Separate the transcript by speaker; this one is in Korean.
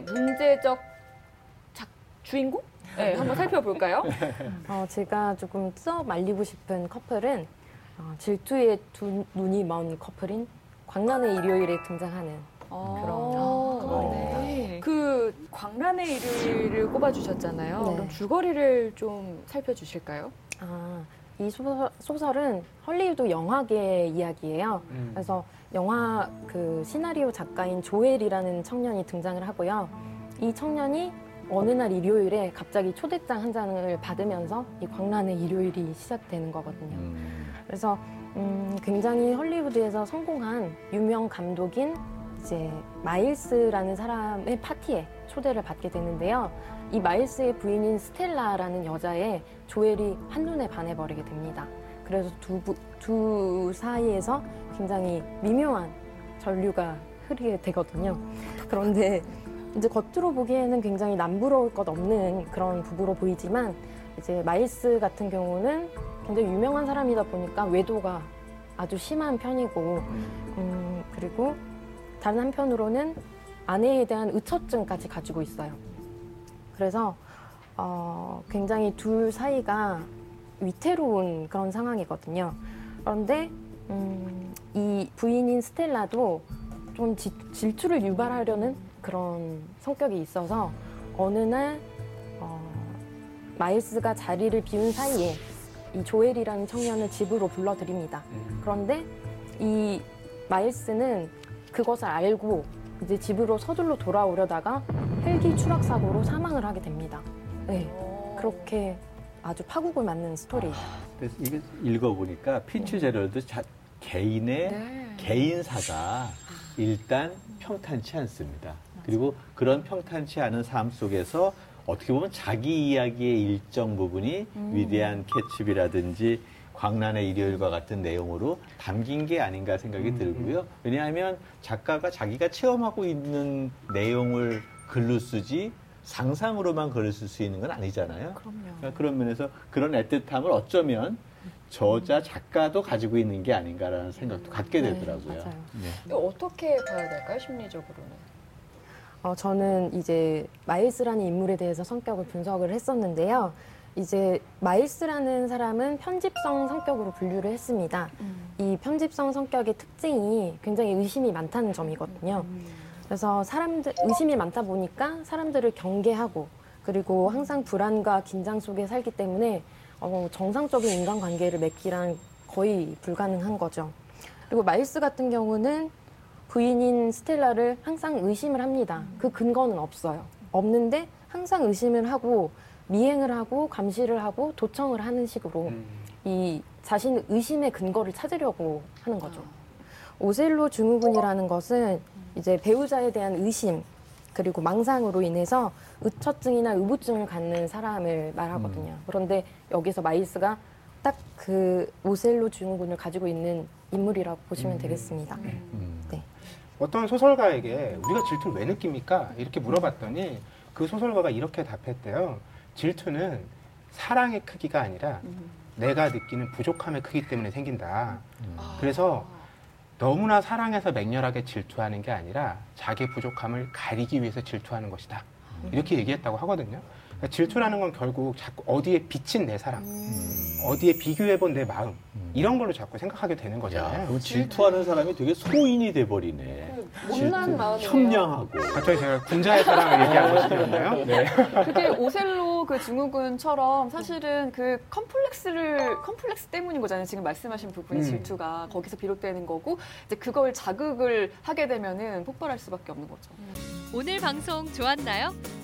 Speaker 1: 문제적 작, 주인공? 네, 한번 살펴볼까요?
Speaker 2: 어, 제가 조금 써 말리고 싶은 커플은 어, 질투의 두 눈이 먼 커플인 광란의 일요일에 등장하는
Speaker 1: 어, 네. 그 광란의 일요일을 꼽아주셨잖아요.
Speaker 2: 네.
Speaker 1: 그럼 줄거리를 좀 살펴주실까요?
Speaker 2: 아, 이 소설, 소설 은 헐리우드 영화계 이야기예요.
Speaker 3: 음.
Speaker 2: 그래서 영화 그 시나리오 작가인 조엘이라는 청년이 등장을 하고요. 이 청년이 어느 날 일요일에 갑자기 초대장 한 장을 받으면서 이 광란의 일요일이 시작되는 거거든요.
Speaker 4: 음.
Speaker 2: 그래서 음, 굉장히 헐리우드에서 성공한 유명 감독인 이제 마일스라는 사람의 파티에 초대를 받게 되는데요. 이 마일스의 부인인 스텔라라는 여자의 조엘이 한눈에 반해버리게 됩니다. 그래서 두, 부- 두 사이에서 굉장히 미묘한 전류가 흐르게 되거든요. 그런데 이제 겉으로 보기에는 굉장히 남부러울 것 없는 그런 부부로 보이지만 이제 마일스 같은 경우는 굉장히 유명한 사람이다 보니까 외도가 아주 심한 편이고 음, 그리고 다른 한편으로는 아내에 대한 의처증까지 가지고 있어요. 그래서 어, 굉장히 둘 사이가 위태로운 그런 상황이거든요. 그런데 음, 이 부인인 스텔라도 좀 지- 질투를 유발하려는 그런 성격이 있어서 어느 날 어, 마일스가 자리를 비운 사이에 이 조엘이라는 청년을 집으로 불러들입니다. 그런데 이 마일스는 그것을 알고 이제 집으로 서둘러 돌아오려다가 헬기 추락 사고로 사망을 하게 됩니다. 네, 그렇게 아주 파국을 맞는 스토리.
Speaker 4: 그래서 이게 읽어보니까 피츠제럴드 자, 개인의
Speaker 1: 네.
Speaker 4: 개인사가 일단 평탄치 않습니다. 그리고 그런 평탄치 않은 삶 속에서 어떻게 보면 자기 이야기의 일정 부분이 위대한 개츠비라든지 광란의 일요일과 같은 내용으로 담긴 게 아닌가 생각이 들고요. 왜냐하면 작가가 자기가 체험하고 있는 내용을 글로 쓰지 상상으로만 글을 쓸 수 있는 건 아니잖아요.
Speaker 1: 그럼요.
Speaker 4: 그러니까 그런 면에서 그런 애틋함을 어쩌면 저자 작가도 가지고 있는 게 아닌가라는 생각도 갖게
Speaker 2: 네,
Speaker 4: 되더라고요.
Speaker 2: 맞아요.
Speaker 4: 네.
Speaker 1: 어떻게 봐야 될까요, 심리적으로는?
Speaker 2: 어, 저는 이제 마일스라는 인물에 대해서 성격을 분석을 했었는데요. 이제 마일스라는 사람은 편집성 성격으로 분류를 했습니다. 이 편집성 성격의 특징이 굉장히 의심이 많다는 점이거든요. 그래서 사람들 의심이 많다 보니까 사람들을 경계하고 그리고 항상 불안과 긴장 속에 살기 때문에 어, 정상적인 인간관계를 맺기란 거의 불가능한 거죠. 그리고 마일스 같은 경우는 부인인 스텔라를 항상 의심을 합니다. 그 근거는 없어요. 없는데 항상 의심을 하고 미행을 하고 감시를 하고 도청을 하는 식으로
Speaker 3: 음.
Speaker 2: 이 자신 의심의 근거를 찾으려고 하는 거죠. 오셀로 증후군이라는 것은 이제 배우자에 대한 의심 그리고 망상으로 인해서 의처증이나 의부증을 갖는 사람을 말하거든요. 그런데 여기서 마일스가 딱 그 오셀로 증후군을 가지고 있는 인물이라고 보시면 되겠습니다.
Speaker 4: 음.
Speaker 2: 네.
Speaker 3: 어떤 소설가에게 우리가 질투를 왜 느낍니까? 이렇게 물어봤더니 그 소설가가 이렇게 답했대요. 질투는 사랑의 크기가 아니라 내가 느끼는 부족함의 크기 때문에 생긴다. 그래서 너무나 사랑해서 맹렬하게 질투하는 게 아니라 자기 부족함을 가리기 위해서 질투하는 것이다. 이렇게 얘기했다고 하거든요. 그러니까 질투라는 건 결국 자꾸 어디에 비친 내 사랑, 어디에 비교해본 내 마음 이런 걸로 자꾸 생각하게 되는
Speaker 4: 야,
Speaker 3: 거잖아요.
Speaker 4: 그럼 질투하는 사람이 되게 소인이 돼버리네.
Speaker 1: 못난
Speaker 4: 질투,
Speaker 1: 마음이네요.
Speaker 4: 협량하고.
Speaker 3: 갑자기 제가 군자의 사랑을 얘기한 것이었나요? 네.
Speaker 1: 그게 오셀로 그 증후군처럼 사실은 그 컴플렉스를 컴플렉스 때문인 거잖아요. 지금 말씀하신 부분이
Speaker 3: 음.
Speaker 1: 질투가 거기서 비롯되는 거고 이제 그걸 자극을 하게 되면은 폭발할 수밖에 없는 거죠.
Speaker 5: 오늘 방송 좋았나요?